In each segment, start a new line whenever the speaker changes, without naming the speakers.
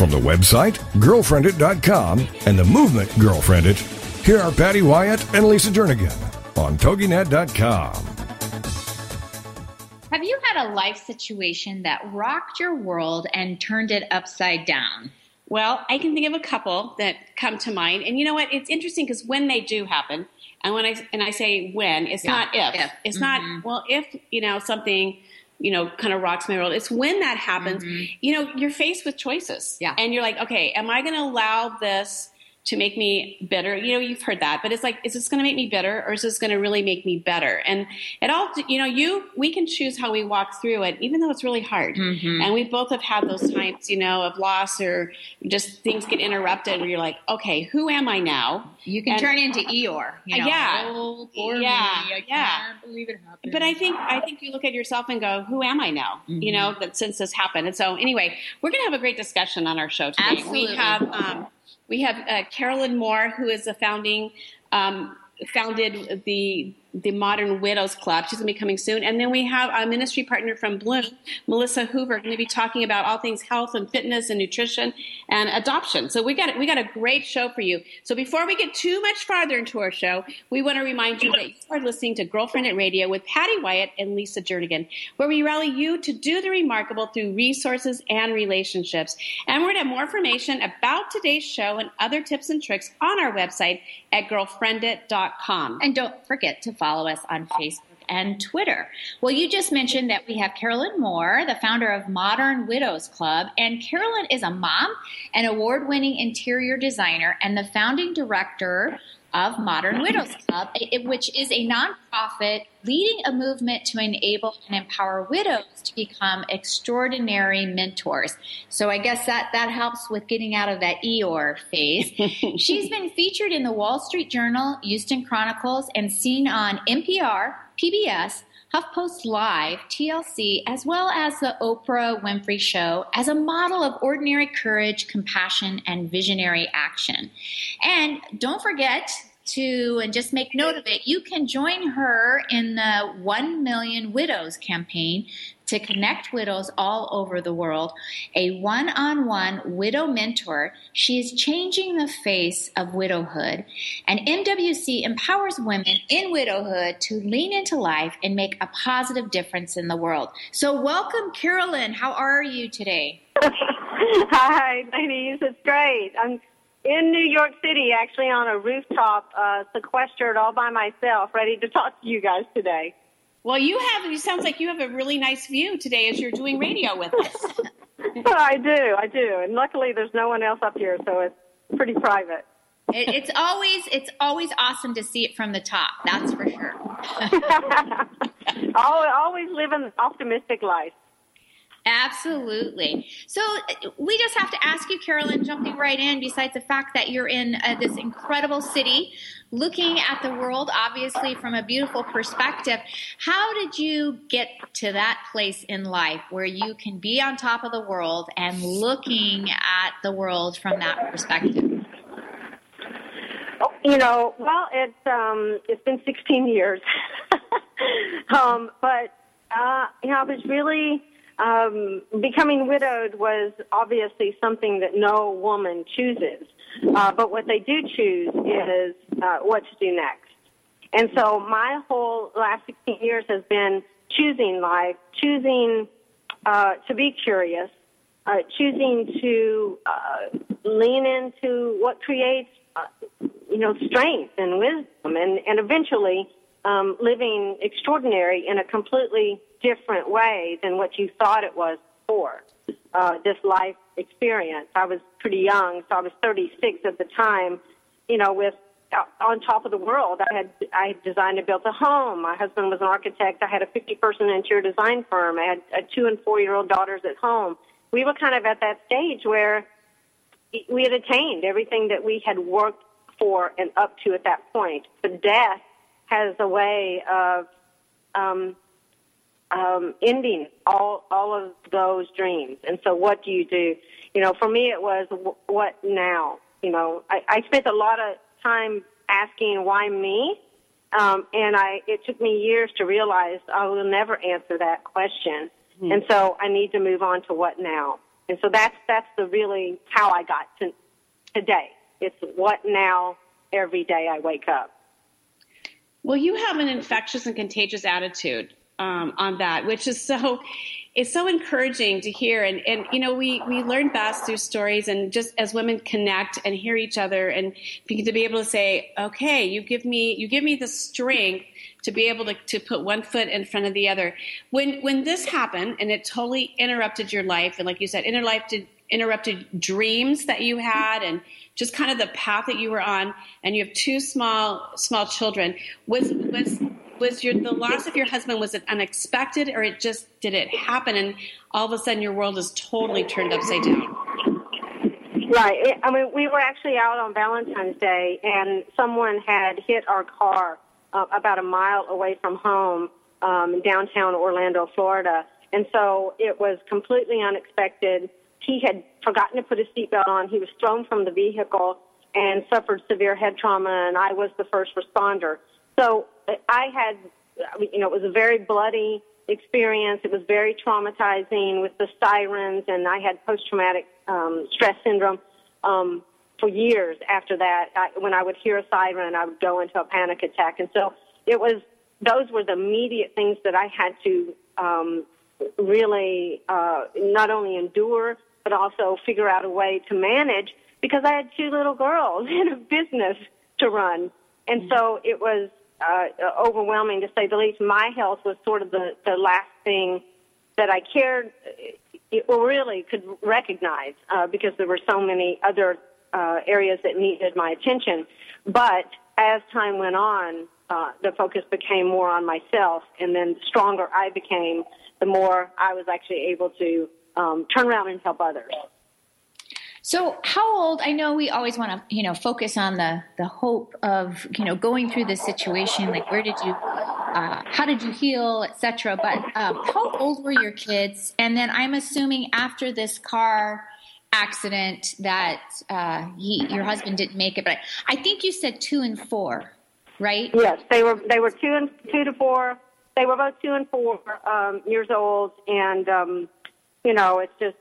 From the website, girlfriendit.com, and the movement Girlfriendit, here are Patty Wyatt and Lisa Jernigan on TogiNet.com.
Have you had a life situation that rocked your world and turned it upside down?
Well, I can think of a couple that come to mind. And you know what? It's interesting because when they do happen, and when I and I say when, it's
Yeah,
not if.
if.
It's
Mhm.
not well if, you know, something you know, kind of rocks my world. It's when that happens, mm-hmm. you know, you're faced with choices.
Yeah.
And you're like, okay, am I going to allow this to make me bitter? You know, you've heard that, but it's like, is this going to make me bitter or is this going to really make me better? And it all, you know, you, we can choose how we walk through it, even though it's really hard.
Mm-hmm.
And we both have had those times, you know, of loss or just things get interrupted where you're like, okay, who am I now?
You can
And-
turn into Eeyore. You know,
Yeah.
Oh, poor
Yeah,
me. I
yeah.
can't believe it happened.
But I think I think you look at yourself and go, "Who am I now?" You know, that since this happened. And so, anyway, we're going to have a great discussion on our show today.
Absolutely.
We have um, we have uh, Carolyn Moor, who is a founding um, founded the the Modern Widows Club. She's going to be coming soon, and then we have a ministry partner from Bloom, Melissa Hoover, going to be talking about all things health and fitness and nutrition and adoption. So we got we got a great show for you. So before we get too much farther into our show, we want to remind you that you are listening to Girlfriendit Radio with Patty Wyatt and Lisa Jernigan, where we rally you to do the remarkable through resources and relationships. And we're going to have more information about today's show and other tips and tricks on our website at girlfriendit.com.
And don't forget to follow us on Facebook and Twitter. Well, you just mentioned that we have Carolyn Moor, the founder of Modern Widows Club. And Carolyn is a mom, an award winning interior designer, and the founding director of Modern Widows Club, which is a nonprofit leading a movement to enable and empower widows to become extraordinary mentors. So I guess that, that helps with getting out of that Eeyore phase. She's been featured in the Wall Street Journal, Houston Chronicles, and seen on NPR, PBS, HuffPost Live, TLC, as well as the Oprah Winfrey Show as a model of ordinary courage, compassion, and visionary action. And don't forget to, and just make note of it, you can join her in the 1 Million Widows campaign to connect widows all over the world. A one on one widow mentor, she is changing the face of widowhood. And MWC empowers women in widowhood to lean into life and make a positive difference in the world. So, welcome, Carolyn. How are you today?
Hi, ladies. It's great. I'm in New York City, actually on a rooftop, uh, sequestered all by myself, ready to talk to you guys today.
Well, you have. It sounds like you have a really nice view today as you're doing radio with us.
I do, I do, and luckily there's no one else up here, so it's pretty private.
It, it's always it's always awesome to see it from the top. That's for sure.
Always, always live an optimistic life.
Absolutely. So uh, we just have to ask you, Carolyn, jumping right in, besides the fact that you're in uh, this incredible city, looking at the world, obviously, from a beautiful perspective, how did you get to that place in life where you can be on top of the world and looking at the world from that perspective?
Oh, You know, well, it's um, it's been 16 years, um, but uh, you know, I was really um, becoming widowed was obviously something that no woman chooses. Uh, but what they do choose is uh, what to do next. And so my whole last 16 years has been choosing life, choosing uh, to be curious, uh, choosing to uh, lean into what creates, uh, you know, strength and wisdom, and and eventually um, living extraordinary in a completely different way than what you thought it was before. Uh, this life experience. I was pretty young, so I was 36 at the time. You know, with uh, on top of the world. I had I had designed and built a home. My husband was an architect. I had a 50 person interior design firm. I had uh, two and four year old daughters at home. We were kind of at that stage where we had attained everything that we had worked before and up to at that point. But death has a way of um, um, ending all all of those dreams. And so, what do you do? You know, for me, it was what now. You know, I, I spent a lot of time asking why me, um, and I it took me years to realize I will never answer that question. Mm-hmm. And so, I need to move on to what now. And so that's that's the really how I got to today. It's what now every day I wake up.
Well, you have an infectious and contagious attitude um, on that, which is so it's so encouraging to hear. And, and you know, we we learn best through stories, and just as women connect and hear each other, and to be able to say, okay, you give me you give me the strength to be able to, to put one foot in front of the other. When when this happened and it totally interrupted your life, and like you said, interrupted interrupted dreams that you had and just kind of the path that you were on and you have two small small children was was was your the loss of your husband was it unexpected or it just did it happen and all of a sudden your world is totally turned upside down?
Right. I mean we were actually out on valentine's day and someone had hit our car uh, about a mile away from home um, downtown orlando florida. And so it was completely unexpected. He had forgotten to put his seatbelt on. He was thrown from the vehicle and suffered severe head trauma and i was the first responder so I had, you know, it was a very bloody experience. It was very traumatizing with the sirens, and I had post-traumatic um, stress syndrome um, for years after that. I, when I would hear a siren, I would go into a panic attack, and so it was. Those were the immediate things that I had to um, really uh, not only endure, but also figure out a way to manage because I had two little girls and a business to run. And so it was uh, overwhelming to say the least. My health was sort of the, the last thing that I cared or really could recognize uh, because there were so many other uh, areas that needed my attention. But as time went on, uh, the focus became more on myself, and then the stronger I became, the more I was actually able to um, turn around and help others.
So, how old? I know we always want to, you know, focus on the the hope of, you know, going through this situation. Like, where did you, uh, how did you heal, etc. But um, how old were your kids? And then I'm assuming after this car accident that uh, he, your husband didn't make it. But I think you said two and four, right?
Yes, they were. They were two and two to four. They were both two and four um, years old, and um, you know, it's just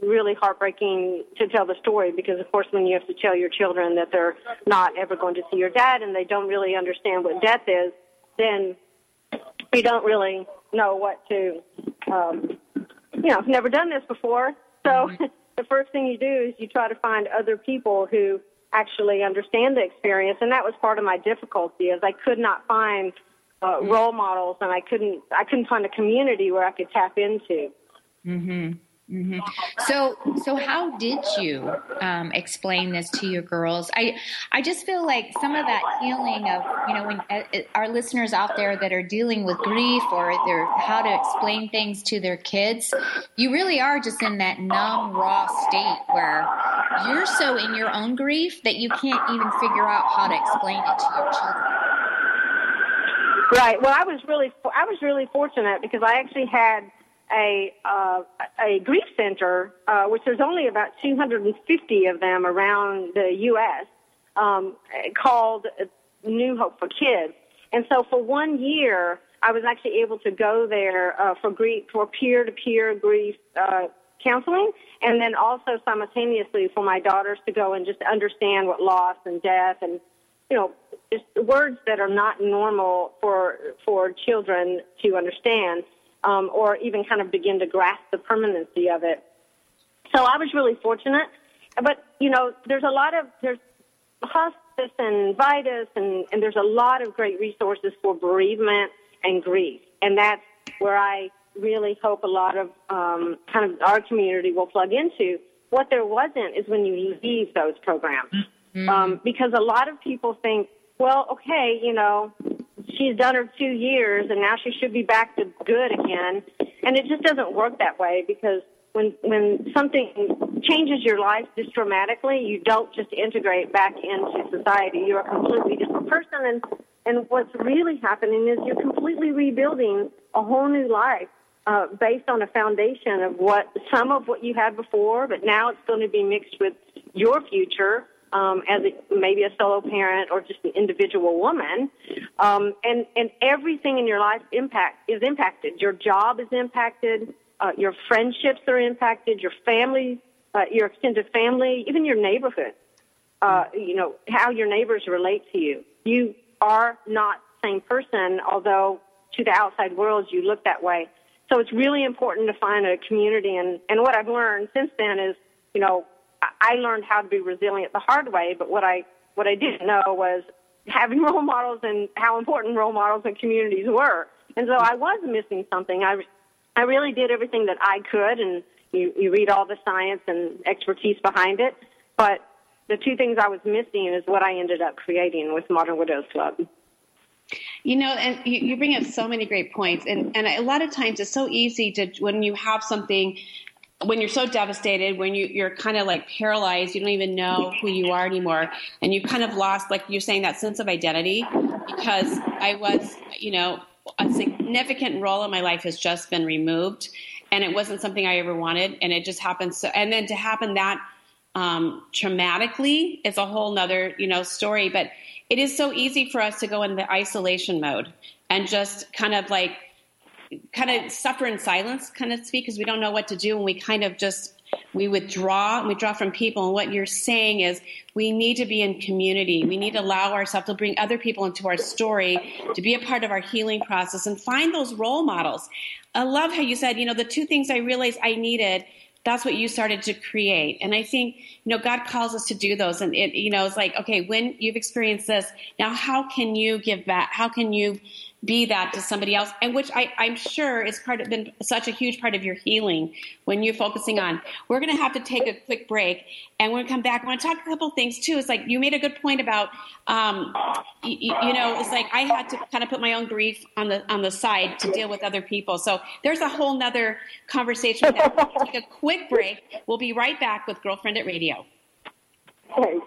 really heartbreaking to tell the story because of course when you have to tell your children that they're not ever going to see your dad and they don't really understand what death is then you don't really know what to um you know I've never done this before so mm-hmm. the first thing you do is you try to find other people who actually understand the experience and that was part of my difficulty is i could not find uh, mm-hmm. role models and i couldn't i couldn't find a community where i could tap into
mhm Mm-hmm. So, so how did you um, explain this to your girls? I, I just feel like some of that healing of, you know, when uh, uh, our listeners out there that are dealing with grief or they're how to explain things to their kids, you really are just in that numb, raw state where you're so in your own grief that you can't even figure out how to explain it to your children.
Right. Well, I was really, I was really fortunate because I actually had a uh, a grief center, uh, which there's only about 250 of them around the U.S., um, called New Hope for Kids. And so for one year, I was actually able to go there uh, for grief for peer-to-peer grief uh, counseling, and then also simultaneously for my daughters to go and just understand what loss and death and you know just words that are not normal for for children to understand um, or even kind of begin to grasp the permanency of it. So I was really fortunate. But, you know, there's a lot of, there's hospice and Vitus, and, and there's a lot of great resources for bereavement and grief. And that's where I really hope a lot of um, kind of our community will plug into. What there wasn't is when you leave those programs. Mm-hmm. Um, because a lot of people think, well, okay, you know, she's done her two years and now she should be back to good again. And it just doesn't work that way because when when something changes your life just dramatically, you don't just integrate back into society. You're a completely different person, and and what's really happening is you're completely rebuilding a whole new life uh, based on a foundation of what some of what you had before, but now it's going to be mixed with your future um, as a, maybe a solo parent or just an individual woman, um, and and everything in your life impact is impacted. Your job is impacted. Uh, your friendships are impacted. Your family, uh, your extended family, even your neighborhood. Uh, you know how your neighbors relate to you. You are not the same person, although to the outside world you look that way. So it's really important to find a community. And, and what I've learned since then is, you know, I learned how to be resilient the hard way, but what I, what I didn't know was having role models and how important role models and communities were. And so I was missing something. I, I really did everything that I could, and you, you read all the science and expertise behind it. But the two things I was missing is what I ended up creating with Modern Widows Club.
You know, and you, you bring up so many great points, and and a lot of times it's so easy to when you have something when you're so devastated, when you, you're kind of like paralyzed, you don't even know who you are anymore, and you kind of lost, like you're saying, that sense of identity. Because I was, you know, a significant role in my life has just been removed, and it wasn't something I ever wanted, and it just happened. So, and then to happen that um, traumatically is a whole nother, you know, story. But it is so easy for us to go into isolation mode and just kind of like kind of suffer in silence, kind of speak, because we don't know what to do, and we kind of just we withdraw and we draw from people. And what you're saying is we need to be in community. We need to allow ourselves to bring other people into our story, to be a part of our healing process, and find those role models. I love how you said, you know, the two things I realized I needed that's what you started to create. And I think, you know, God calls us to do those. And it, you know, it's like, okay, when you've experienced this, now how can you give back? How can you be that to somebody else? And which I, I'm sure is part of been such a huge part of your healing when you're focusing on. We're going to have to take a quick break, and when we come back, I want to talk a couple things too. It's like you made a good point about, um, you, you know, it's like I had to kind of put my own grief on the on the side to deal with other people. So there's a whole nother conversation. that take a quick break. We'll be right back with Girlfriendit Radio.
Thanks.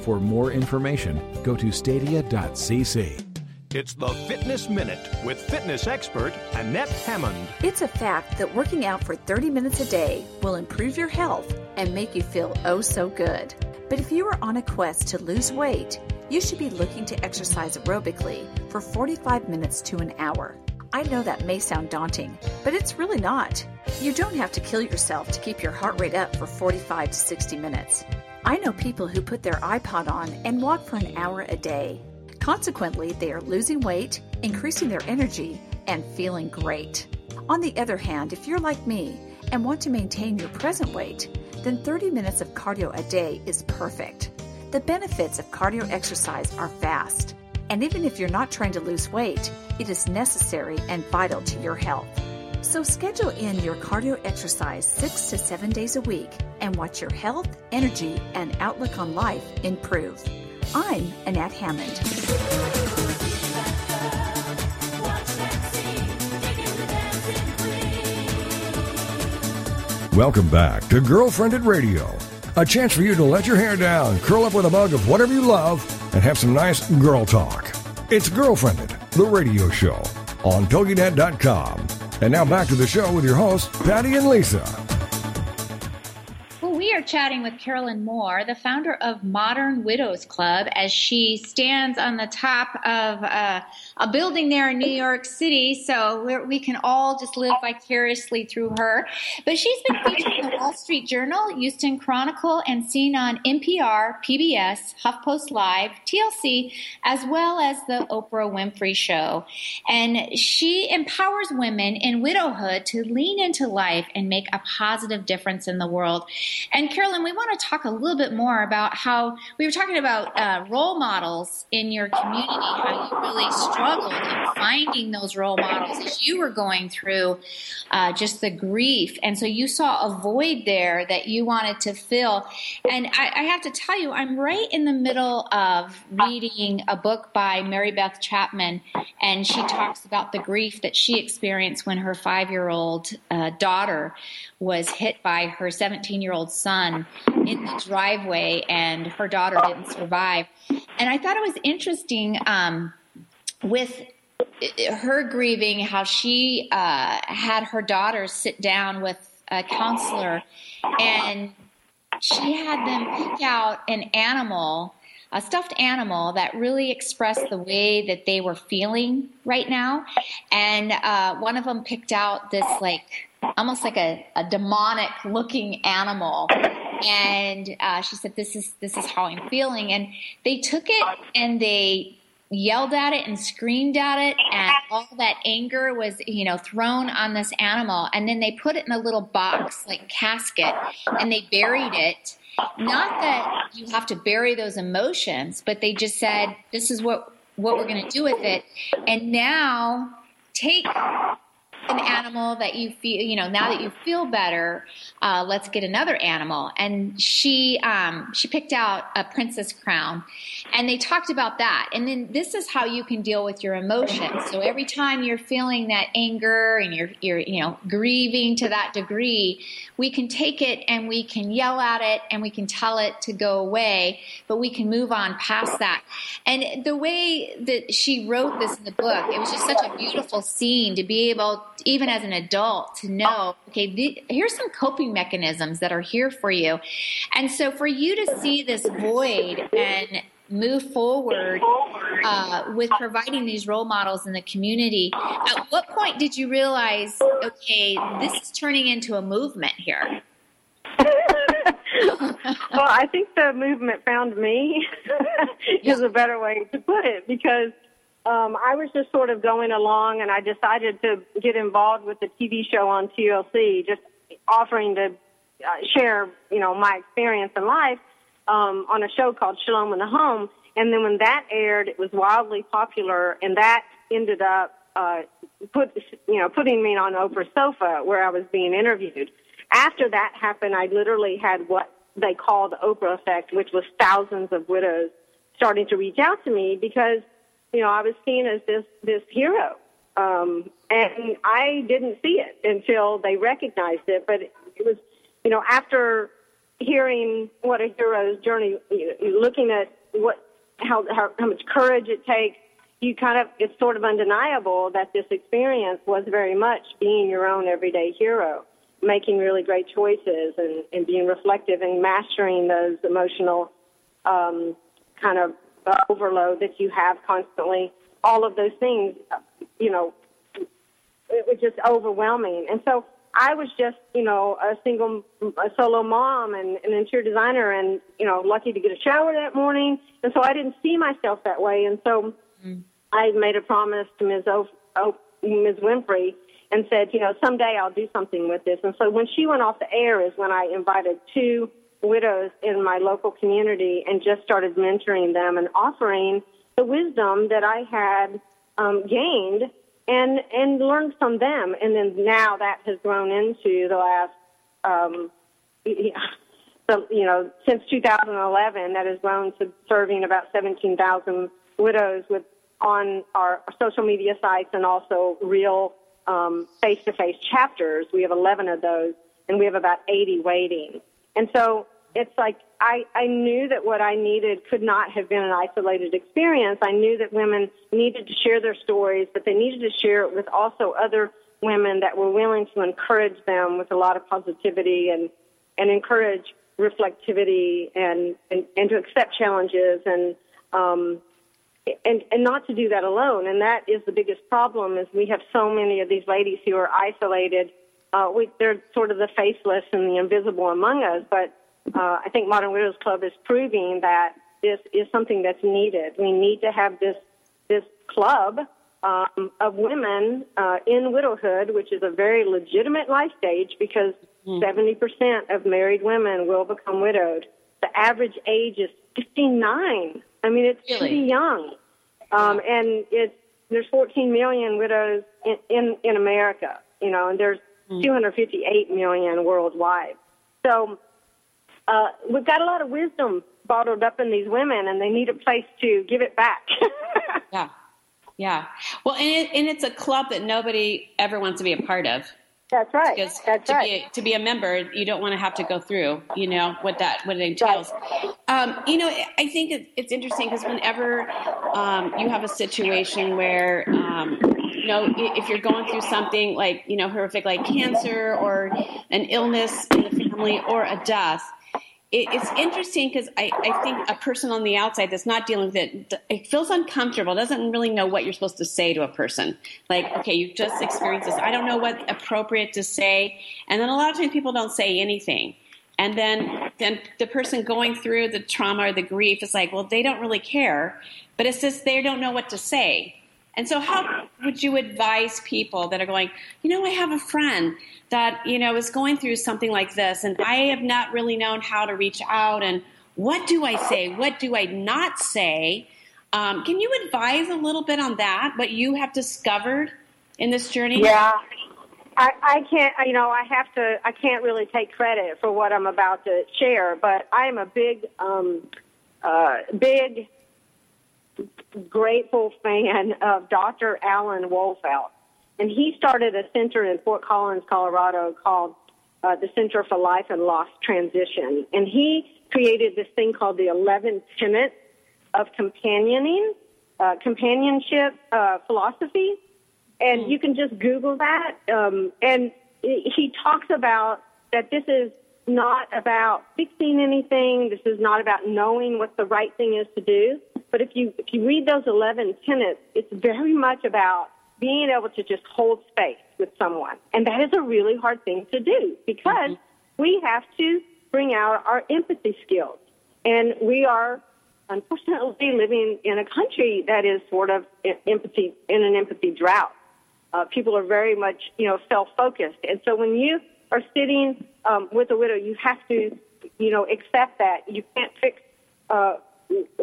For more information, go to stadia.cc.
It's the Fitness Minute with fitness expert Annette Hammond.
It's a fact that working out for 30 minutes a day will improve your health and make you feel oh so good. But if you are on a quest to lose weight, you should be looking to exercise aerobically for 45 minutes to an hour. I know that may sound daunting, but it's really not. You don't have to kill yourself to keep your heart rate up for 45 to 60 minutes. I know people who put their iPod on and walk for an hour a day. Consequently, they are losing weight, increasing their energy, and feeling great. On the other hand, if you're like me and want to maintain your present weight, then 30 minutes of cardio a day is perfect. The benefits of cardio exercise are vast, and even if you're not trying to lose weight, it is necessary and vital to your health. So schedule in your cardio exercise six to seven days a week and watch your health, energy, and outlook on life improve. I'm Annette Hammond.
Welcome back to Girlfriendit Radio, a chance for you to let your hair down, curl up with a mug of whatever you love, and have some nice girl talk. It's Girlfriendit, the radio show on TogiNet.com. And now back to the show with your hosts, Patty and Lisa.
Well, we are chatting with Carolyn Moor, the founder of Modern Widows Club, as she stands on the top of uh, a building there in New York City. So we can all just live vicariously through her. But she's been featured in the Wall Street Journal, Houston Chronicle, and seen on NPR, PBS, HuffPost Live, TLC, as well as the Oprah Winfrey Show. And she empowers women in widowhood to lean into life and make a positive difference in the world. And Carolyn, we want to talk a little bit more about how we were talking about uh, role models in your community, how you really struggle struggled in finding those role models as you were going through uh, just the grief. And so you saw a void there that you wanted to fill. And I, I have to tell you, I'm right in the middle of reading a book by Mary Beth Chapman, and she talks about the grief that she experienced when her five year old uh, daughter was hit by her 17 year old son in the driveway, and her daughter didn't survive. And I thought it was interesting. Um, with her grieving, how she uh, had her daughter sit down with a counselor and she had them pick out an animal, a stuffed animal that really expressed the way that they were feeling right now. And uh, one of them picked out this like almost like a, a demonic looking animal and uh, she said this is this is how i'm feeling and they took it and they yelled at it and screamed at it and all that anger was you know thrown on this animal. And then they put it in a little box like casket and they buried it. Not that you have to bury those emotions but they just said this is what what we're going to do with it. And now take an animal that you feel, you know, now that you feel better, uh, let's get another animal. And she, um, she picked out a princess crown and they talked about that. And then this is how you can deal with your emotions. So every time you're feeling that anger and you're, you're, you know, grieving to that degree, we can take it and we can yell at it and we can tell it to go away, but we can move on past that. And the way that she wrote this in the book, it was just such a beautiful scene to be able even as an adult to know okay here's some coping mechanisms that are here for you. And so for you to see this void and move forward uh, with providing these role models in the community at what point did you realize okay this is turning into a movement here?
Well, I think the movement found me is a better way to put it because um, I was just sort of going along, and I decided to get involved with the TV show on TLC, just offering to uh, share, you know, my experience in life um, on a show called Shalom in the Home. And then when that aired, it was wildly popular, and that ended up uh, put, you know, putting me on Oprah's sofa where I was being interviewed. After that happened, I literally had what they call the Oprah effect, which was thousands of widows starting to reach out to me because you know, I was seen as this this hero, um, and I didn't see it until they recognized it. But it was, you know, after hearing what a hero's journey, you know, looking at what how, how how much courage it takes, you kind of it's sort of undeniable that this experience was very much being your own everyday hero, making really great choices and, and being reflective and mastering those emotional um, kind of uh, overload that you have constantly, all of those things, you know, it was just overwhelming. And so I was just, you know, a single, a solo mom and an interior designer and, you know, lucky to get a shower that morning. And so I didn't see myself that way. And so mm. I made a promise to Ms. O, o, Ms. Winfrey and said, you know, someday I'll do something with this. And so when she went off the air is when I invited two widows in my local community and just started mentoring them and offering the wisdom that I had um, gained and and learned from them. And then now that has grown into the last, um, you know, since 2011, that has grown to serving about 17,000 widows with on our social media sites and also real um, face-to-face chapters. We have 11 of those and we have about 80 waiting. And so it's like I, I knew that what I needed could not have been an isolated experience. I knew that women needed to share their stories, but they needed to share it with also other women that were willing to encourage them with a lot of positivity and, and encourage reflectivity and, and, and to accept challenges and, um, and, and not to do that alone. And that is the biggest problem is we have so many of these ladies who are isolated. Uh, we, they're sort of the faceless and the invisible among us, but uh, I think Modern Widows Club is proving that this is something that's needed. We need to have this this club um, of women uh, in widowhood, which is a very legitimate life stage because mm. 70% of married women will become widowed. The average age is 59. I mean, it's really? pretty young. Um, and it's, there's 14 million widows in, in, in America, you know, and there's mm. 258 million worldwide. So, uh, we've got a lot of wisdom bottled up in these women and they need a place to give it back.
yeah. Yeah. Well, and, it, and it's a club that nobody ever wants to be a part of.
That's right.
Because
That's
to
right.
Be a, to be a member, you don't want to have to go through, you know, what that what it entails. Right. Um, you know, I think it, it's interesting because whenever um, you have a situation where, um, you know, if you're going through something like, you know, horrific like cancer or an illness in the family or a death, it, it's interesting because I, I think a person on the outside that's not dealing with it, it feels uncomfortable, doesn't really know what you're supposed to say to a person. Like, okay, you've just experienced this. I don't know what appropriate to say. And then a lot of times people don't say anything. And then, then the person going through the trauma or the grief is like, well, they don't really care, but it's just they don't know what to say. And so, how would you advise people that are going, you know, I have a friend that, you know, is going through something like this, and I have not really known how to reach out, and what do I say? What do I not say? Um, can you advise a little bit on that, what you have discovered in this journey?
Yeah. I, I can't, you know, I have to, I can't really take credit for what I'm about to share, but I am a big, um, uh, big grateful fan of Dr. Alan Wolfelt. And he started a center in Fort Collins, Colorado called uh, the Center for Life and Loss Transition. And he created this thing called the 11 Tenets of Companioning, uh, Companionship uh, Philosophy. And you can just Google that. Um, and he talks about that this is not about fixing anything. This is not about knowing what the right thing is to do. But if you if you read those eleven tenets, it's very much about being able to just hold space with someone, and that is a really hard thing to do because mm-hmm. we have to bring out our empathy skills, and we are unfortunately living in a country that is sort of empathy in an empathy drought. Uh, people are very much you know self focused, and so when you are sitting um, with a widow, you have to you know accept that. You can't fix uh,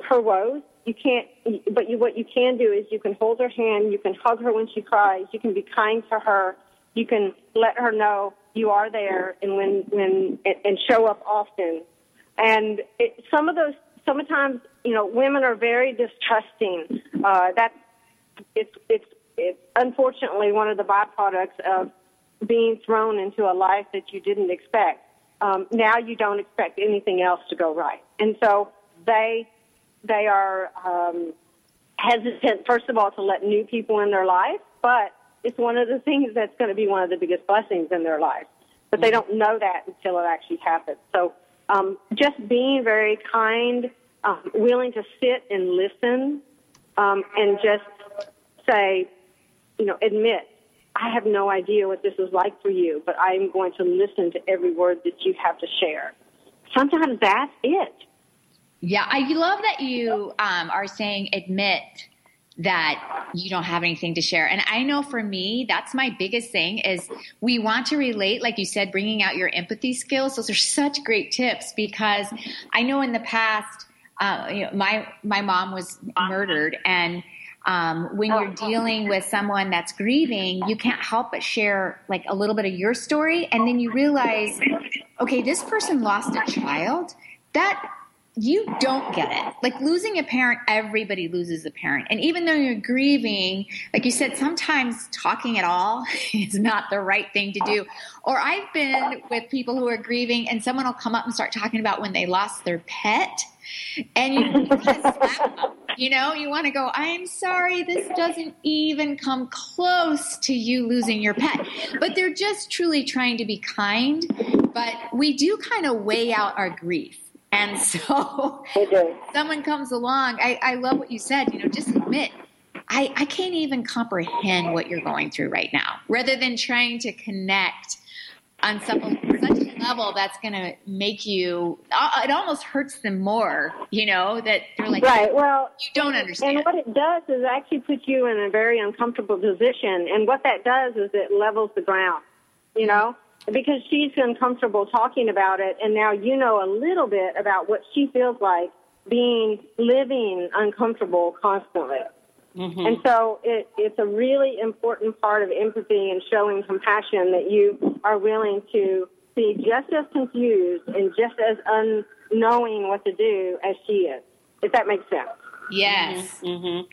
her woes you can't, but you, what you can do is you can hold her hand, you can hug her when she cries, you can be kind to her, you can let her know you are there and when, when, and show up often. And it, some of those, sometimes, you know, women are very distrusting. Uh, that's, it's, it's, it's unfortunately one of the byproducts of being thrown into a life that you didn't expect. Um, now you don't expect anything else to go right. And so they they are um, hesitant, first of all, to let new people in their life, but it's one of the things that's going to be one of the biggest blessings in their life. But they don't know that until it actually happens. So um, just being very kind, um, willing to sit and listen, um, and just say, you know, admit, I have no idea what this is like for you, but I'm going to listen to every word that you have to share. Sometimes that's it.
Yeah, I love that you um, are saying admit that you don't have anything to share. And I know for me, that's my biggest thing is we want to relate, like you said, bringing out your empathy skills. Those are such great tips because I know in the past, uh, you know, my my mom was murdered, and um, when you're dealing with someone that's grieving, you can't help but share like a little bit of your story, and then you realize, okay, this person lost a child. That you don't get it. Like losing a parent, everybody loses a parent. And even though you're grieving, like you said, sometimes talking at all is not the right thing to do. Or I've been with people who are grieving and someone will come up and start talking about when they lost their pet. And you, you know, you want to go, I'm sorry, this doesn't even come close to you losing your pet. But they're just truly trying to be kind. But we do kind of weigh out our grief and so someone comes along. I, I love what you said, you know, just admit, I, I can't even comprehend what you're going through right now, rather than trying to connect on some such a level that's going to make you uh, it almost hurts them more you know that they're like
right well
you don't understand
and what it does is actually put you in a very uncomfortable position and what that does is it levels the ground you know because she's uncomfortable talking about it, and now you know a little bit about what she feels like being living uncomfortable constantly. Mm-hmm. And so it, it's a really important part of empathy and showing compassion that you are willing to be just as confused and just as unknowing what to do as she is, if that makes sense.
Yes.
Mm-hmm.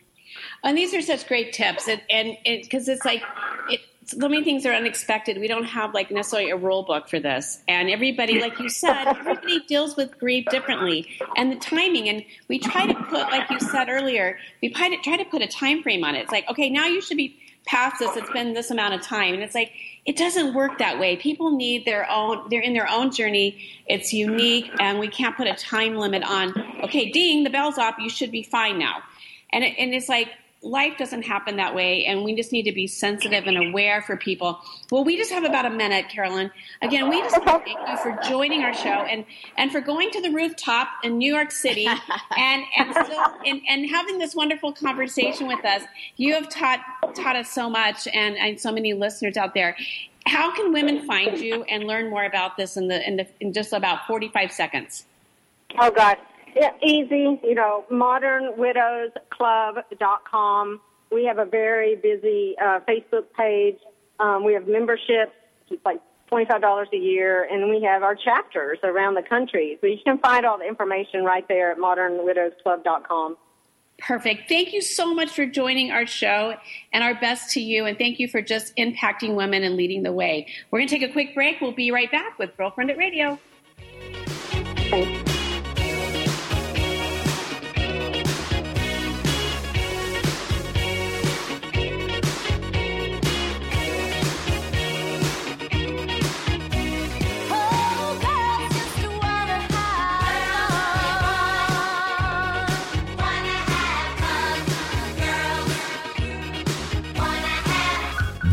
And these are such great tips, and and because it, it's like it, so many things are unexpected. We don't have like necessarily a rule book for this. And everybody, like you said, everybody deals with grief differently. And the timing, and we try to put, like you said earlier, we try to try to put a time frame on it. It's like, okay, now you should be past this. It's been this amount of time. And it's like, it doesn't work that way. People need their own, they're in their own journey. It's unique, and we can't put a time limit on, okay, ding, the bell's off, you should be fine now. And, it, and it's like, life doesn't happen that way, and we just need to be sensitive and aware for people. Well, we just have about a minute, Carolyn. Again, we just thank you for joining our show and, and for going to the rooftop in New York City and and, so, and, and having this wonderful conversation with us. You have taught taught us so much, and, and so many listeners out there. How can women find you and learn more about this in the in, the, in just about forty five seconds?
Oh God. Yeah, easy. You know, modernwidowsclub.com. We have a very busy uh, Facebook page. Um, we have memberships, it's like $25 a year, and we have our chapters around the country. So you can find all the information right there at modernwidowsclub.com.
Perfect. Thank you so much for joining our show and our best to you. And thank you for just impacting women and leading the way. We're going to take a quick break. We'll be right back with Girlfriendit Radio.
Thanks.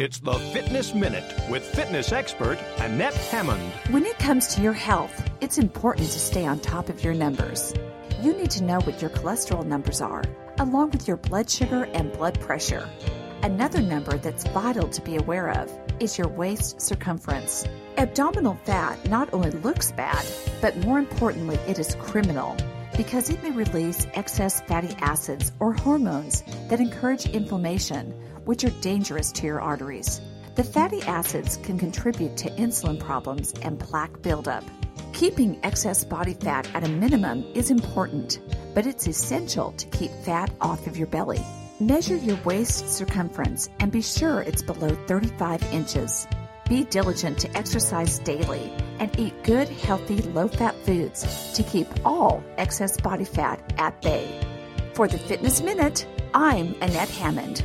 It's the Fitness Minute with fitness expert Annette Hammond.
When it comes to your health, it's important to stay on top of your numbers. You need to know what your cholesterol numbers are, along with your blood sugar and blood pressure. Another number that's vital to be aware of is your waist circumference. Abdominal fat not only looks bad, but more importantly, it is criminal because it may release excess fatty acids or hormones that encourage inflammation which are dangerous to your arteries. The fatty acids can contribute to insulin problems and plaque buildup. Keeping excess body fat at a minimum is important, but it's essential to keep fat off of your belly. Measure your waist circumference and be sure it's below 35 inches. Be diligent to exercise daily and eat good, healthy, low fat foods to keep all excess body fat at bay. For the Fitness Minute, I'm Annette Hammond.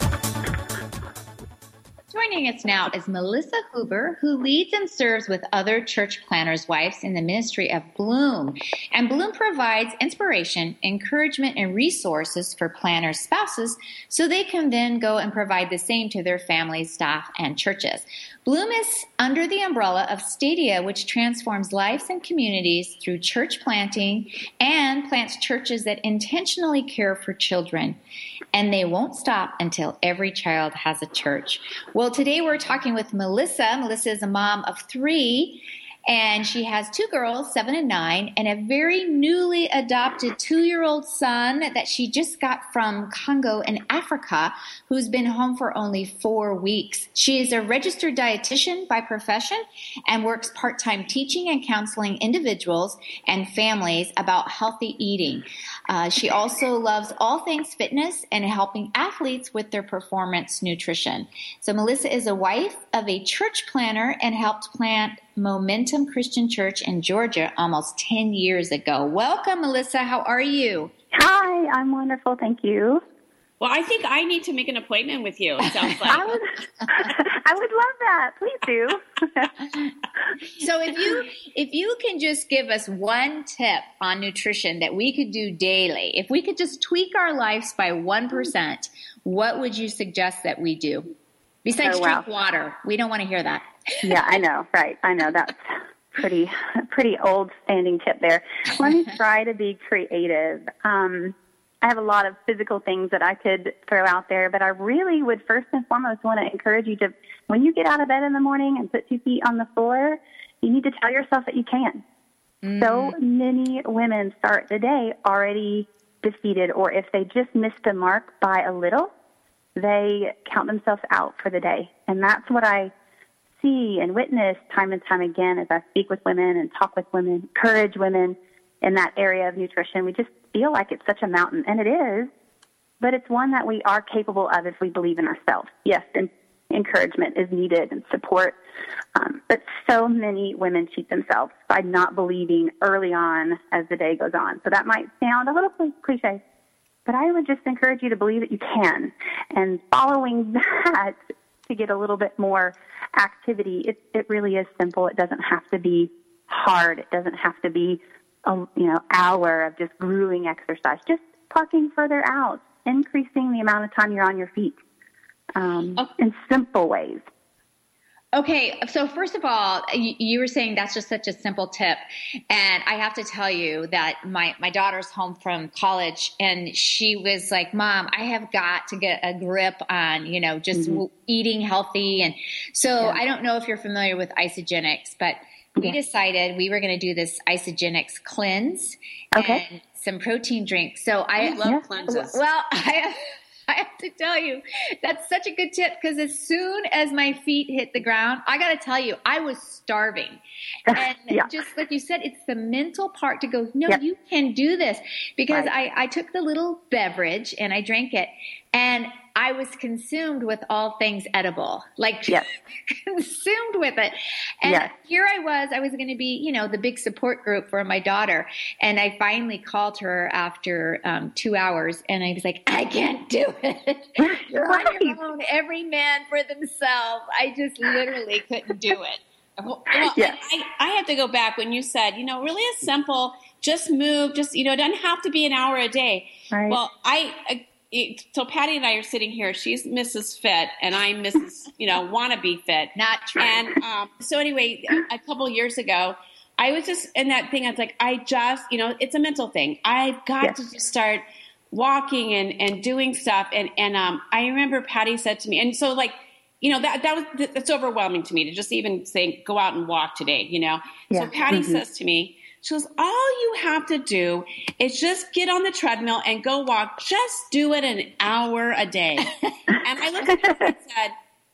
Joining us now is Melissa Hoover, who leads and serves with other church planters' wives in the ministry of Bloom. And Bloom provides inspiration, encouragement, and resources for planters' spouses so they can then go and provide the same to their families, staff, and churches. Bloom is under the umbrella of Stadia, which transforms lives and communities through church planting and plants churches that intentionally care for children. And they won't stop until every child has a church. Well, today we're talking with Melissa. Melissa is a mom of three and she has two girls, seven and nine, and a very newly adopted two year old son that she just got from Congo in Africa, who's been home for only four weeks. She is a registered dietitian by profession and works part time teaching and counseling individuals and families about healthy eating. Uh, she also loves all things fitness and helping athletes with their performance nutrition. So, Melissa is a wife of a church planter and helped plant Momentum Christian Church in Georgia almost 10 years ago. Welcome, Melissa. How are you?
Hi, I'm wonderful. Thank you.
Well, I think I need to make an appointment with you. It sounds like.
I would, I would love that. Please do.
so if you if you can just give us one tip on nutrition that we could do daily, if we could just tweak our lives by one percent, what would you suggest that we do? Besides
Oh, wow.
drink water, we don't want to hear that.
yeah, I know. Right. I know that's pretty, pretty old standing tip there. Let me try to be creative. Um, I have a lot of physical things that I could throw out there, but I really would first and foremost want to encourage you to, when you get out of bed in the morning and put two feet on the floor, you need to tell yourself that you can. So many women start the day already defeated, or if they just miss the mark by a little, they count themselves out for the day. And that's what I see and witness time and time again as I speak with women and talk with women, encourage women in that area of nutrition. We just feel like it's such a mountain, and it is, but it's one that we are capable of if we believe in ourselves. Yes, and encouragement is needed and support. Um, but so many women cheat themselves by not believing early on as the day goes on. So that might sound a little cliche, but I would just encourage you to believe that you can. And following that to get a little bit more activity, it, it really is simple. It doesn't have to be hard. It doesn't have to be a you know hour of just grueling exercise. Just parking further out, increasing the amount of time you're on your feet um, in simple ways.
Okay, so first of all, you, were saying that's just such a simple tip, and I have to tell you that my my daughter's home from college, and she was like, "Mom, I have got to get a grip on you know just
Mhm.
eating healthy." And so
Yeah.
I don't know if you're familiar with Isagenix, but we
Yeah.
decided we were going to do this Isagenix cleanse
Okay.
and some protein drinks. So I
I love
Yeah.
cleanses.
well, I, I have to tell you, that's such a good tip because as soon as my feet hit the ground, I got to tell you, I was starving. And
Yeah.
just like you said, it's the mental part to go, no,
Yep.
you can do this. Because
Right.
I, I took the little beverage and I drank it and I was consumed with all things edible, like
Yes.
consumed with it. And
Yes.
here I was, I was going to be, you know, the big support group for my daughter. And I finally called her after um, two hours and I was like, I can't do it. You're on your own, every man for themselves. I just literally couldn't do it.
Well,
Yes.
I, I have to go back when you said, you know, really is simple. Just move. Just you know, it doesn't have to be an hour a day.
Right.
Well, I. I it, so Patty and I are sitting here. She's Mrs. Fit, and I'm Mrs. You know, wanna be fit.
Not true.
And um, so anyway, a, a couple years ago, I was just in that thing. I was like, I just, you know, it's a mental thing. I've got
Yes.
to just start walking and and doing stuff. And and um, I remember Patty said to me, and so like, you know, that that was that's overwhelming to me to just even say go out and walk today. You know,
Yeah.
so Patty
Mhm.
says to me. She goes, all you have to do is just get on the treadmill and go walk. Just do it an hour a day. and I looked at her and said,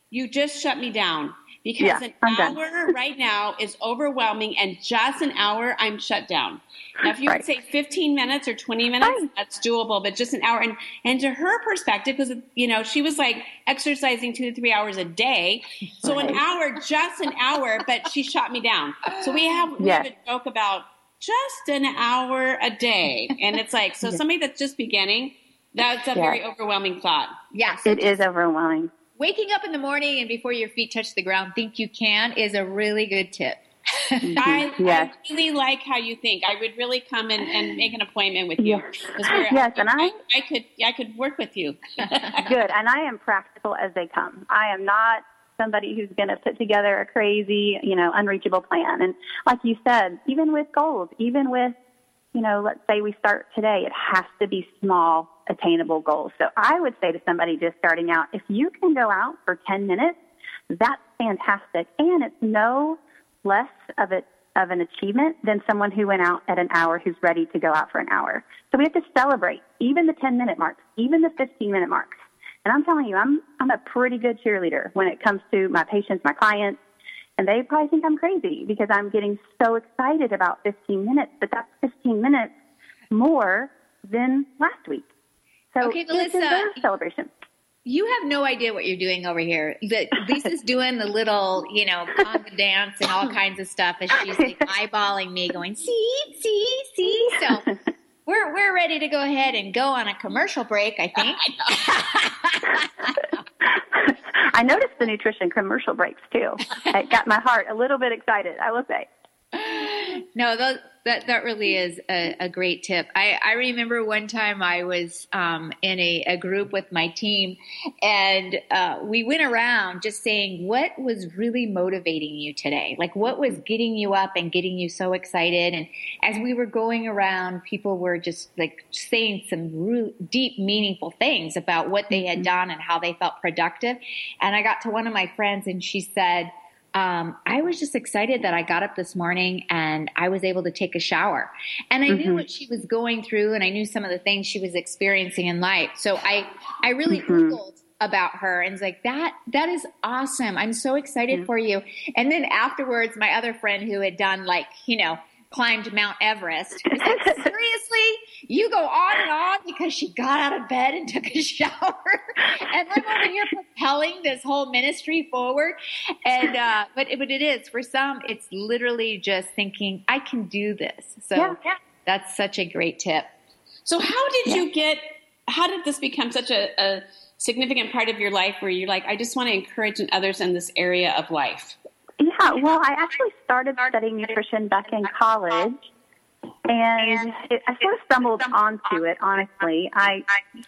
you just shut me down because
Yeah,
an
I'm done.
hour right now is overwhelming, and just an hour, I'm shut down. Now, if you
Right.
would say 15 minutes or 20 minutes, that's doable, but just an hour. And and to her perspective, because you know she was like exercising two to three hours a day, so an hour, just an hour, but she shot me down. So we have we have a joke about just an hour a day, and it's like so somebody that's just beginning. That's a very overwhelming thought.
Yeah, so
It is overwhelming.
waking up in the morning and before your feet touch the ground, think you can is a really good tip. Mm-hmm.
I,
Yes.
I really like how you think. I would really come and, and make an appointment with you.
Yes.
'Cause
Yes, and I-
I could I could work with you.
Good. And I am practical as they come. I am not somebody who's going to put together a crazy, you know, unreachable plan. And like you said, even with goals, even with, you know, let's say we start today, it has to be small, attainable goals. So I would say to somebody just starting out, if you can go out for 10 minutes, that's fantastic. And it's no less of it of an achievement than someone who went out at an hour who's ready to go out for an hour. So we have to celebrate even the 10 minute marks, even the 15 minute marks. And I'm telling you, I'm I'm a pretty good cheerleader when it comes to my patients, my clients, and they probably think I'm crazy because I'm getting so excited about 15 minutes, but that's 15 minutes more than last week. So
Okay, Melissa,
celebration.
You have no idea what you're doing over here. The, Lisa's doing the little, you know, conga dance and all kinds of stuff as she's like eyeballing me, going, see, see, see. So we're we're ready to go ahead and go on a commercial break. I think.
I noticed the nutrition commercial breaks too. It got my heart a little bit excited, I will say.
No, those, that that really is a, a great tip. I, I remember one time I was um, in a, a group with my team, and uh, we went around just saying what was really motivating you today, like what was getting you up and getting you so excited. And as we were going around, people were just like saying some real deep, meaningful things about what they had done and how they felt productive. And I got to one of my friends, and she said um, I was just excited that I got up this morning and I was able to take a shower. And I knew
Mhm.
what she was going through and I knew some of the things she was experiencing in life. So I, I really
Mhm.
Googled about her and was like, that, that is awesome. I'm so excited for you. And then afterwards, my other friend who had done like, you know, climbed Mount Everest like, seriously? You go on and on because she got out of bed and took a shower. and I'm over here propelling this whole ministry forward. And, uh, but, but it is for some, it's literally just thinking, I can do this. So
Yeah.
that's such a great tip.
So how did you get? How did this become such a, a significant part of your life where you're like, I just want to encourage others in this area of life?
Yeah, well, I actually started studying nutrition back in college, and it, I sort of stumbled onto it, honestly. I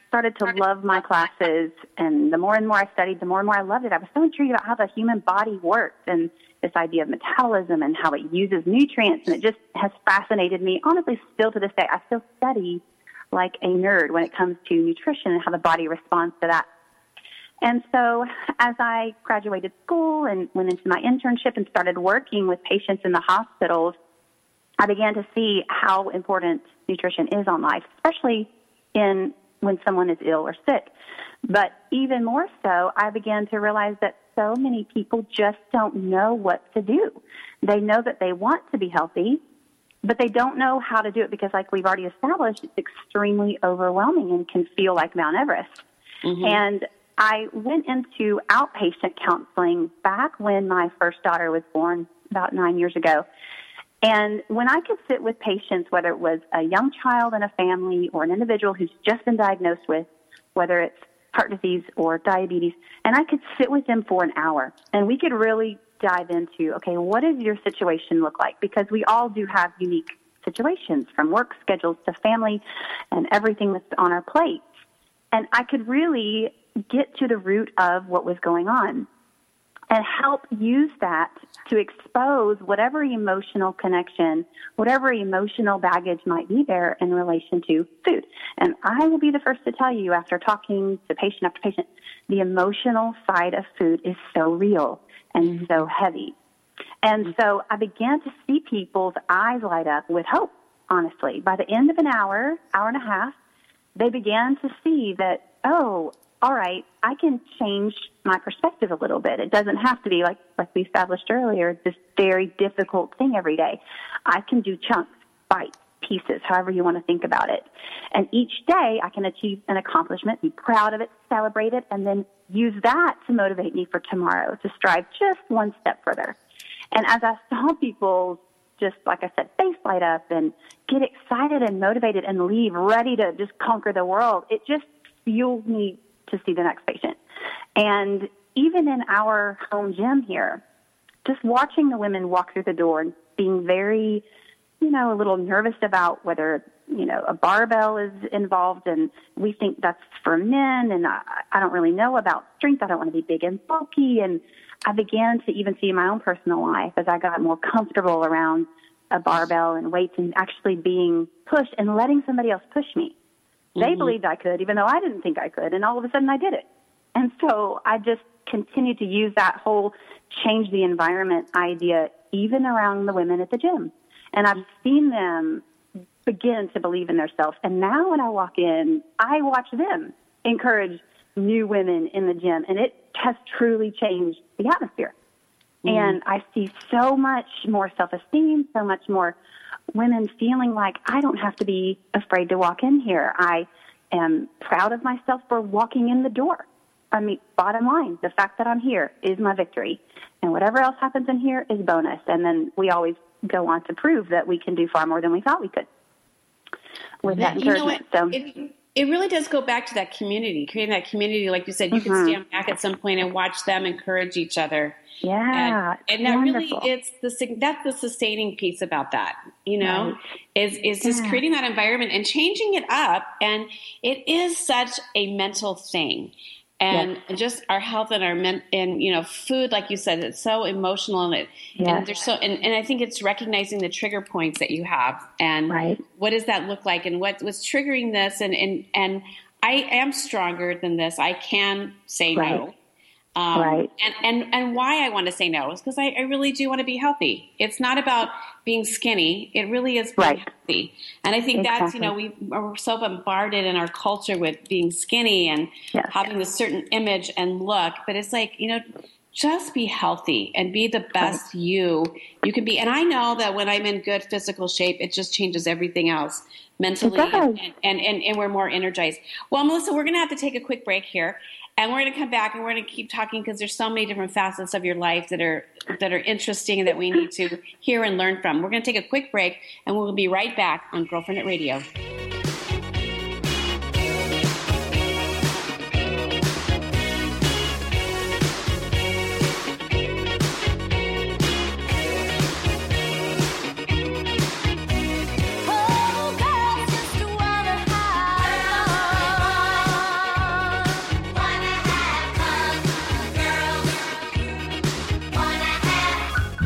started to love my classes, and the more and more I studied, the more and more I loved it. I was so intrigued about how the human body works and this idea of metabolism and how it uses nutrients, and it just has fascinated me. Honestly, still to this day, I still study like a nerd when it comes to nutrition and how the body responds to that. And so as I graduated school and went into my internship and started working with patients in the hospitals, I began to see how important nutrition is on life, especially in when someone is ill or sick. But even more so, I began to realize that so many people just don't know what to do. They know that they want to be healthy, but they don't know how to do it because, like we've already established, it's extremely overwhelming and can feel like Mount Everest. Mm-hmm. And I went into outpatient counseling back when my first daughter was born about nine years ago. And when I could sit with patients, whether it was a young child in a family or an individual who's just been diagnosed with, whether it's heart disease or diabetes, and I could sit with them for an hour and we could really dive into, okay, what does your situation look like? Because we all do have unique situations from work schedules to family and everything that's on our plate. And I could really get to the root of what was going on and help use that to expose whatever emotional connection, whatever emotional baggage might be there in relation to food. And I will be the first to tell you after talking to patient after patient, the emotional side of food is so real and mm-hmm. so heavy. And mm-hmm. so I began to see people's eyes light up with hope, honestly. By the end of an hour, hour and a half, they began to see that, oh, all right, I can change my perspective a little bit. It doesn't have to be like, like we established earlier, this very difficult thing every day. I can do chunks, bites, pieces, however you want to think about it. And each day I can achieve an accomplishment, be proud of it, celebrate it, and then use that to motivate me for tomorrow to strive just one step further. And as I saw people just, like I said, face light up and get excited and motivated and leave ready to just conquer the world, it just fueled me to see the next patient. And even in our home gym here, just watching the women walk through the door and being very, you know, a little nervous about whether, you know, a barbell is involved and we think that's for men and I, I don't really know about strength. I don't want to be big and bulky. And I began to even see my own personal life as I got more comfortable around a barbell and weights and actually being pushed and letting somebody else push me. They mm-hmm. believed I could, even though I didn't think I could. And all of a sudden I did it. And so I just continued to use that whole change the environment idea even around the women at the gym. And I've seen them begin to believe in themselves. And now when I walk in, I watch them encourage new women in the gym. And it has truly changed the atmosphere. Mm-hmm. And I see so much more self esteem, so much more women feeling like I don't have to be afraid to walk in here. I am proud of myself for walking in the door. I mean, bottom line, the fact that I'm here is my victory. And whatever else happens in here is bonus. And then we always go on to prove that we can do far more than we thought we could with that encouragement.
You know so it, it really does go back to that community, creating that community. Like you said, you mm-hmm. can stand back at some point and watch them encourage each other
yeah,
and, and that wonderful. really it's the that's the sustaining piece about that. You know, right. is is just yeah. creating that environment and changing it up. And it is such a mental thing. And yes. just our health and our men and you know food, like you said, it's so emotional and it yes. and there's so and, and I think it's recognizing the trigger points that you have and
right.
what does that look like and what was triggering this and and and I am stronger than this. I can say right. no.
Um, right.
And, and, and why I want to say no is because I, I, really do want to be healthy. It's not about being skinny. It really is being right. healthy. And I think exactly. that's, you know, we are so bombarded in our culture with being skinny and yes. having a certain image and look. But it's like, you know, just be healthy and be the best right. you you can be. And I know that when I'm in good physical shape, it just changes everything else mentally and, and, and, and, we're more energized. Well, Melissa, we're going to have to take a quick break here. And we're going to come back and we're going to keep talking because there's so many different facets of your life that are that are interesting that we need to hear and learn from. We're going to take a quick break and we'll be right back on Girlfriendit Radio.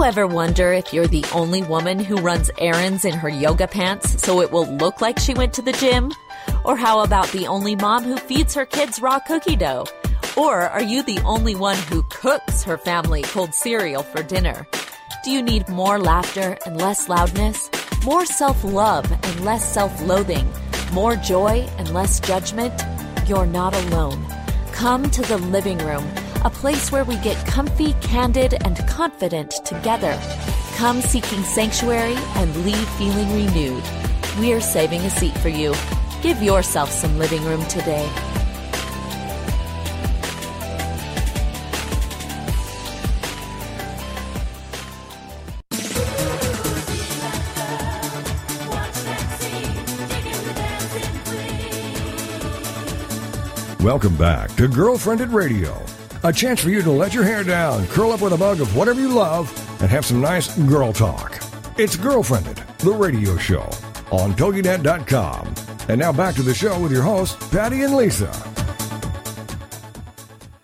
You ever wonder if you're the only woman who runs errands in her yoga pants so it will look like she went to the gym? Or how about the only mom who feeds her kids raw cookie dough? Or are you the only one who cooks her family cold cereal for dinner? Do you need more laughter and less loudness? More self love and less self loathing? More joy and less judgment? You're not alone. Come to the living room a place where we get comfy, candid, and confident together. Come seeking sanctuary and leave feeling renewed. We're saving a seat for you. Give yourself some living room today.
Welcome back to Girlfriendit Radio, a chance for you to let your hair down, curl up with a mug of whatever you love, and have some nice girl talk. It's Girlfriendit, the radio show on TogiNet.com. And now back to the show with your hosts, Patty and Lisa.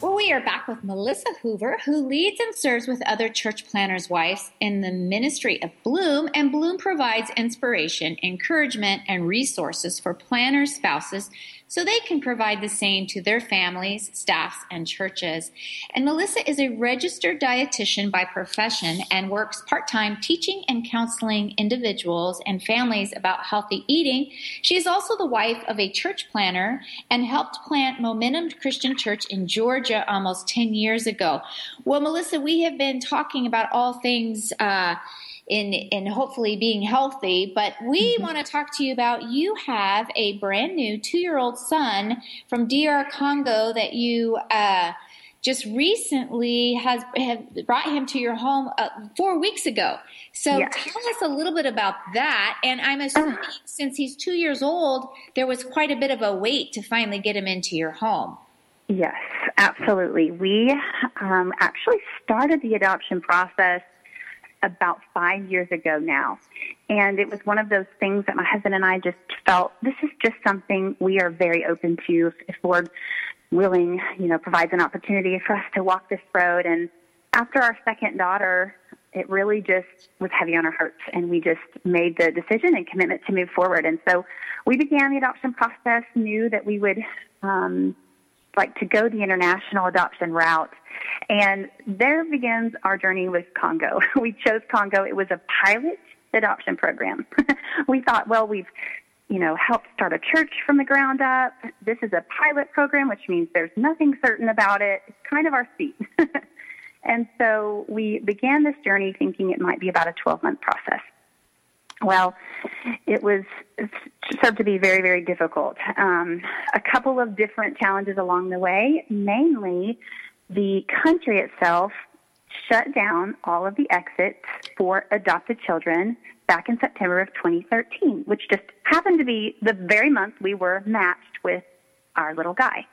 Well, we are back with Melissa Hoover, who leads and serves with other church planters' wives in the ministry of Bloom, and Bloom provides inspiration, encouragement, and resources for planters' spouses so they can provide the same to their families, staffs, and churches. And Melissa is a registered dietitian by profession and works part time teaching and counseling individuals and families about healthy eating. She is also the wife of a church planter and helped plant Momentum Christian Church in Georgia almost 10 years ago. Well, Melissa, we have been talking about all things. Uh, in in hopefully being healthy. But we mm-hmm. want to talk to you about you have a brand new two year old son from DR Congo that you. Uh, just recently has have brought him to your home uh, four weeks ago. So yes. tell us a little bit about that. And I'm assuming since he's two years old, there was quite a bit of a wait to finally get him into your home.
Yes, absolutely. We um, actually started the adoption process about five years ago now. And it was one of those things that my husband and I just felt this is just something we are very open to if Lord willing, you know, provides an opportunity for us to walk this road. And after our second daughter, it really just was heavy on our hearts and we just made the decision and commitment to move forward. And so we began the adoption process, knew that we would um, like to go the international adoption route. And there begins our journey with Congo. We chose Congo. It was a pilot adoption program. we thought, well, we've, you know, helped start a church from the ground up. This is a pilot program, which means there's nothing certain about it. It's kind of our speed. and so we began this journey thinking it might be about a 12 month process. Well, it was it served to be very, very difficult. Um, a couple of different challenges along the way. Mainly, the country itself shut down all of the exits for adopted children back in September of 2013, which just happened to be the very month we were matched with our little guy.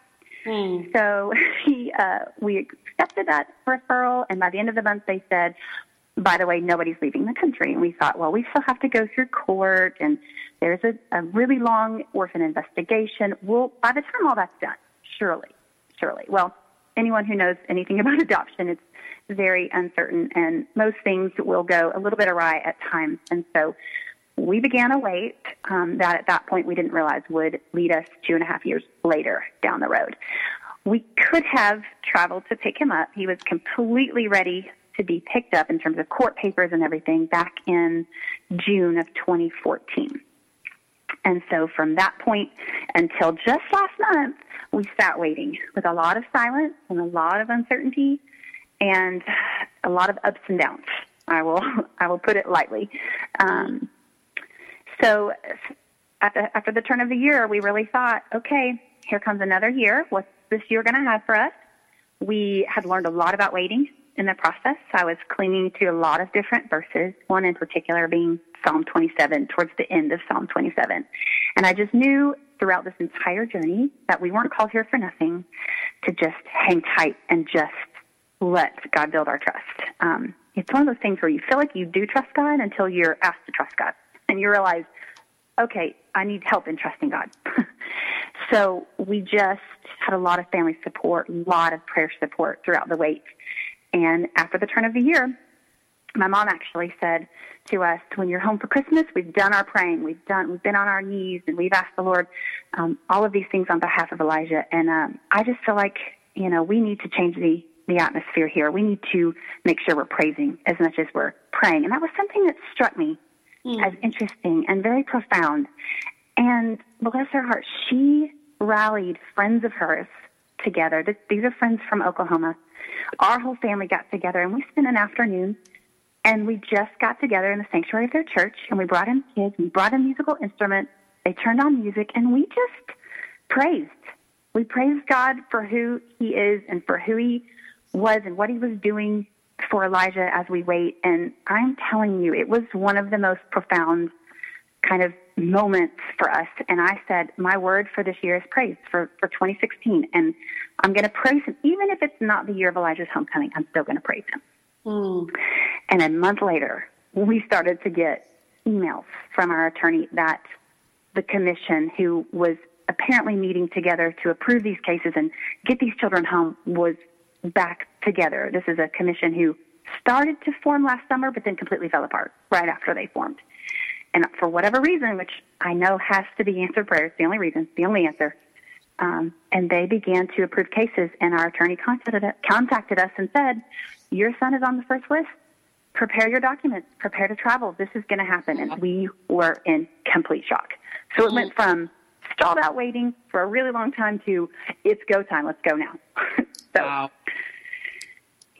Mm. So he, uh, we accepted that referral, and by the end of the month, they said, by the way, nobody's leaving the country. And we thought, well, we still have to go through court, and there's a, a really long orphan investigation. Well, by the time all that's done, surely, surely. Well, anyone who knows anything about adoption, it's very uncertain, and most things will go a little bit awry at times. And so we began a wait um, that at that point we didn't realize would lead us two and a half years later down the road. We could have traveled to pick him up. He was completely ready to be picked up in terms of court papers and everything back in June of 2014. And so from that point until just last month, we sat waiting with a lot of silence and a lot of uncertainty and a lot of ups and downs. I will I will put it lightly. Um, so at the, after the turn of the year, we really thought, okay, here comes another year. What's this year going to have for us? We had learned a lot about waiting in the process. I was clinging to a lot of different verses, one in particular being Psalm 27, towards the end of Psalm 27. And I just knew throughout this entire journey that we weren't called here for nothing to just hang tight and just let God build our trust. Um, it's one of those things where you feel like you do trust God until you're asked to trust God. And you realize, okay, I need help in trusting God. so we just had a lot of family support, a lot of prayer support throughout the wait. And after the turn of the year, my mom actually said to us, "When you're home for Christmas, we've done our praying. We've done. We've been on our knees, and we've asked the Lord um, all of these things on behalf of Elijah." And um, I just feel like you know we need to change the the atmosphere here. We need to make sure we're praising as much as we're praying. And that was something that struck me mm. as interesting and very profound. And bless her heart, she rallied friends of hers together. These are friends from Oklahoma our whole family got together and we spent an afternoon and we just got together in the sanctuary of their church and we brought in kids, we brought in musical instruments, they turned on music, and we just praised. We praised God for who He is and for who He was and what He was doing for Elijah as we wait. And I'm telling you, it was one of the most profound kind of moments for us. And I said, my word for this year is praise for, for 2016. And I'm going to praise him. Even if it's not the year of Elijah's homecoming, I'm still going to praise him.
Mm.
And a month later, we started to get emails from our attorney that the commission, who was apparently meeting together to approve these cases and get these children home, was back together. This is a commission who started to form last summer, but then completely fell apart right after they formed. And for whatever reason, which I know has to be answered prayer, prayers, the only reason, the only answer, um, and they began to approve cases. And our attorney contacted, contacted us and said, "Your son is on the first list. Prepare your documents. Prepare to travel. This is going to happen." And we were in complete shock. So it went from stalled out waiting for a really long time to it's go time. Let's go now. so,
wow.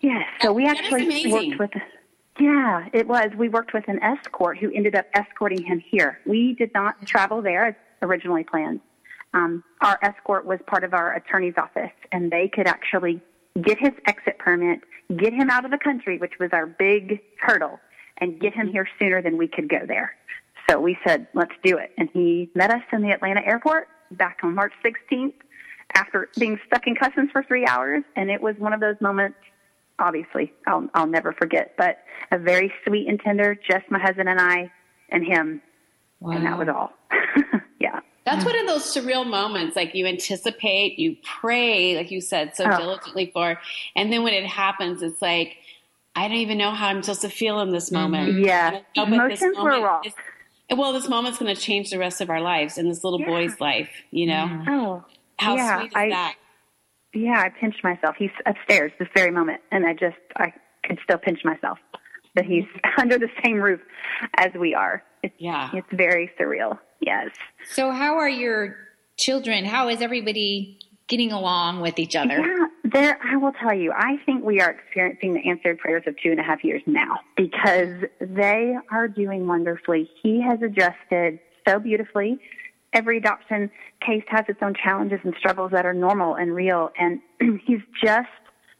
Yes. So we actually worked with. Yeah, it was. We worked with an escort who ended up escorting him here. We did not travel there as originally planned. Um, our escort was part of our attorney's office, and they could actually get his exit permit, get him out of the country, which was our big hurdle, and get him here sooner than we could go there. So we said, let's do it. And he met us in the Atlanta airport back on March 16th after being stuck in customs for three hours. And it was one of those moments, obviously, I'll, I'll never forget, but a very sweet and tender, just my husband and I and him. And that was all. yeah.
That's one mm. of those surreal moments. Like you anticipate, you pray, like you said, so
Oh.
diligently for, and then when it happens, it's like, I don't even know how I'm supposed to feel in this mm-hmm. moment.
Yeah.
But this
Emotions were
moment
raw.
is- well, this moment's going to change the rest of our lives and this little
Yeah.
boy's life. You know,
Oh,
how
yeah,
sweet is
I,
that?
Yeah, I pinched myself. He's upstairs this very moment, and I just I could still pinch myself that he's under the same roof as we are. It's,
yeah,
it's very surreal. Yes.
So, how are your children? How is everybody getting along with each other?
Yeah, there. I will tell you. I think we are experiencing the answered prayers of two and a half years now because they are doing wonderfully. He has adjusted so beautifully. Every adoption case has its own challenges and struggles that are normal and real, and he's just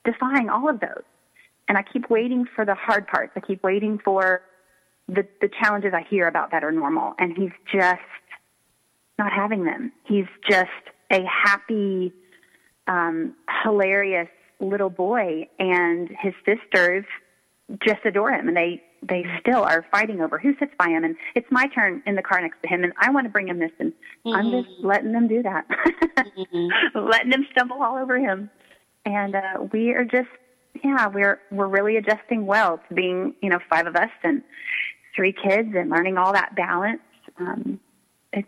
defying all of those. And I keep waiting for the hard parts. I keep waiting for the the challenges I hear about that are normal, and he's just not having them. He's just a happy, um, hilarious little boy, and his sisters just adore him, and they they still are fighting over who sits by him. And it's my turn in the car next to him, and I want to bring him this, and I'm just letting them do that, letting them stumble all over him, and uh, we are just yeah, we're we're really adjusting well to being you know five of us and three kids and learning all that balance. Um, it's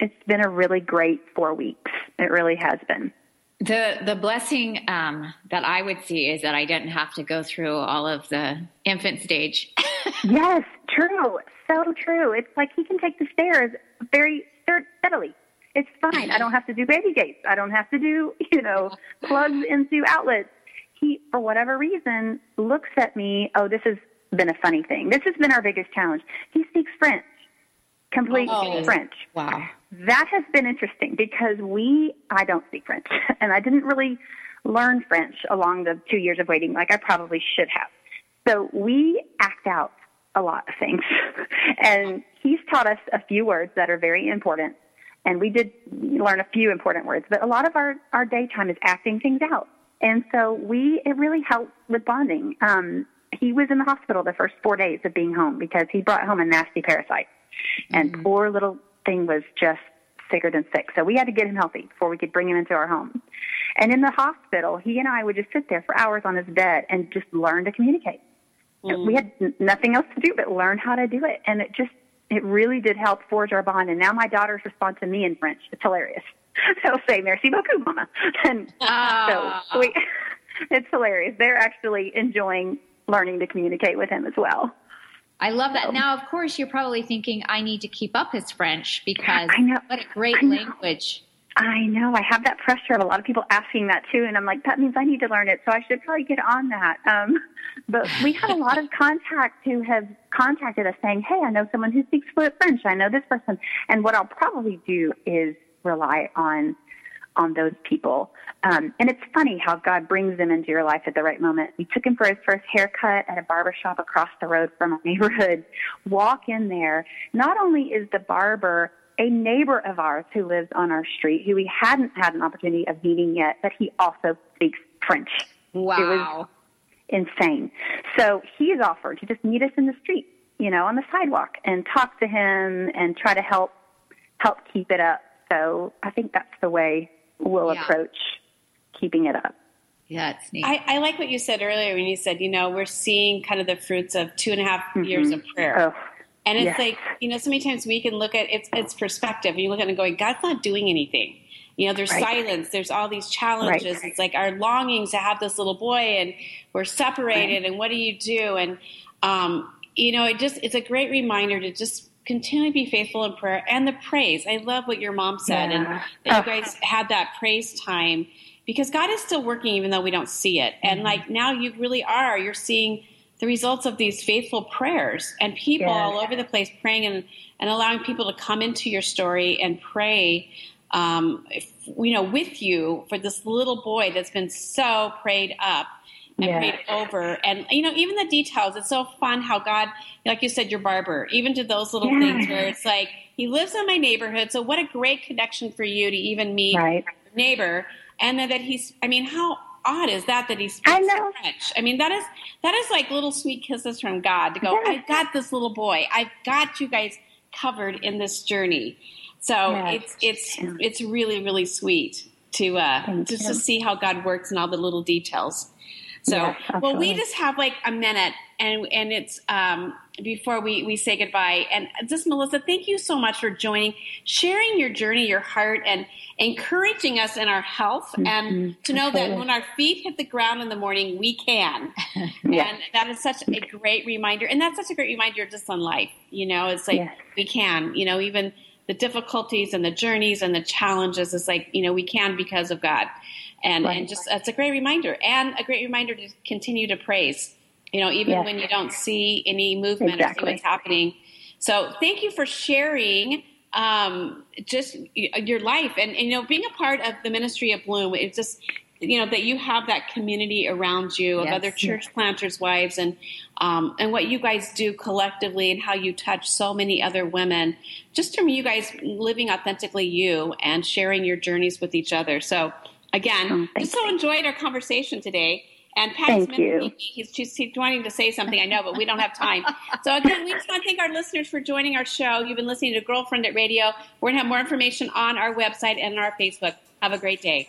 it's been a really great four weeks. It really has been.
The the blessing um, that I would see is that I didn't have to go through all of the infant stage.
Yes, true, so true. It's like he can take the stairs very steadily. It's fine. I don't have to do baby gates. I don't have to do you know plugs into outlets. He, for whatever reason, looks at me. Oh, this has been a funny thing. This has been our biggest challenge. He speaks French, complete
Oh.
French.
Wow.
That has been interesting because we, I don't speak French, and I didn't really learn French along the two years of waiting like I probably should have. So we act out a lot of things. and he's taught us a few words that are very important. And we did learn a few important words, but a lot of our, our daytime is acting things out. And so we, it really helped with bonding. Um, he was in the hospital the first four days of being home because he brought home a nasty parasite. And poor little thing was just sicker than sick. So we had to get him healthy before we could bring him into our home. And in the hospital, he and I would just sit there for hours on his bed and just learn to communicate. And We had n- nothing else to do but learn how to do it. And it just, it really did help forge our bond. And now my daughters respond to me in French. It's hilarious. They'll say, merci beaucoup, mama. And so ah. we, it's hilarious. They're actually enjoying learning to communicate with him as well.
I love that. Now, of course, you're probably thinking, I need to keep up his French because
I know.
what a great language.
I know. I have that pressure of a lot of people asking that too, and I'm like, that means I need to learn it, so I should probably get on that. Um, but we have a lot of contacts who have contacted us saying, "Hey, I know someone who speaks fluent French. I know this person." And what I'll probably do is rely on on those people. Um, and it's funny how God brings them into your life at the right moment. We took him for his first haircut at a barber shop across the road from our neighborhood. Walk in there. Not only is the barber a neighbor of ours who lives on our street, who we hadn't had an opportunity of meeting yet, but he also speaks French.
Wow.
It was insane. So he's offered to just meet us in the street, you know, on the sidewalk and talk to him and try to help help keep it up. So I think that's the way we'll
Yeah.
approach keeping it up.
Yeah, it's neat.
I, I like what you said earlier when you said, you know, we're seeing kind of the fruits of two and a half years mm-hmm. of prayer.
Oh,
And it's
yes.
like, you know, so many times we can look at it's it's perspective. You look at it and going, God's not doing anything. You know, there's
Right.
silence, there's all these challenges.
Right.
It's like our longings to have this little boy and we're separated and what do you do? And um, you know, it just it's a great reminder to just continually be faithful in prayer and the praise. I love what your mom said and
Yeah.
that you
Oh.
guys had that praise time because God is still working even though we don't see it.
Mm-hmm.
And like now you really are, you're seeing the results of these faithful prayers and people all over the place praying and, and allowing people to come into your story and pray um, if, you know with you for this little boy that's been so prayed up and prayed over and you know even the details it's so fun how god like you said your barber even to those little
Yeah.
things where it's like he lives in my neighborhood so what a great connection for you to even meet
Right.
your neighbor and then that he's i mean how odd is that that he speaks
I
french? I mean that is that is like little sweet kisses from god to go
Yes.
i've got this little boy. I've got you guys covered in this journey. So it's it's it's really really sweet to uh just
you.
to see how god works in all the little details. So well we just have like a minute and and it's um before we we say goodbye. And just melissa thank you so much for joining sharing your journey your heart and encouraging us in our health. And to know that when our feet hit the ground in the morning we can.
Yes.
and that is such a great reminder. And that's such a great reminder just on life. You know it's like
Yes.
we can you know even the difficulties and the journeys and the challenges is like you know we can because of god. And
Right.
and just that's a great reminder and a great reminder to continue to praise you know even
Yes.
when you don't see any movement or see what's happening. So thank you for sharing um, just your life and, and you know being a part of the ministry of bloom it's just you know that you have that community around you of
Yes.
other church planters wives and um, and what you guys do collectively and how you touch so many other women just from you guys living authentically you and sharing your journeys with each other. So again
Oh,
just so enjoyed our conversation today and Patty
Thank
Smith,
you.
he's just he's wanting to say something, I know, but we don't have time. So again, we just want to thank our listeners for joining our show. You've been listening to Girlfriendit Radio. We're going to have more information on our website and on our Facebook. Have a great day.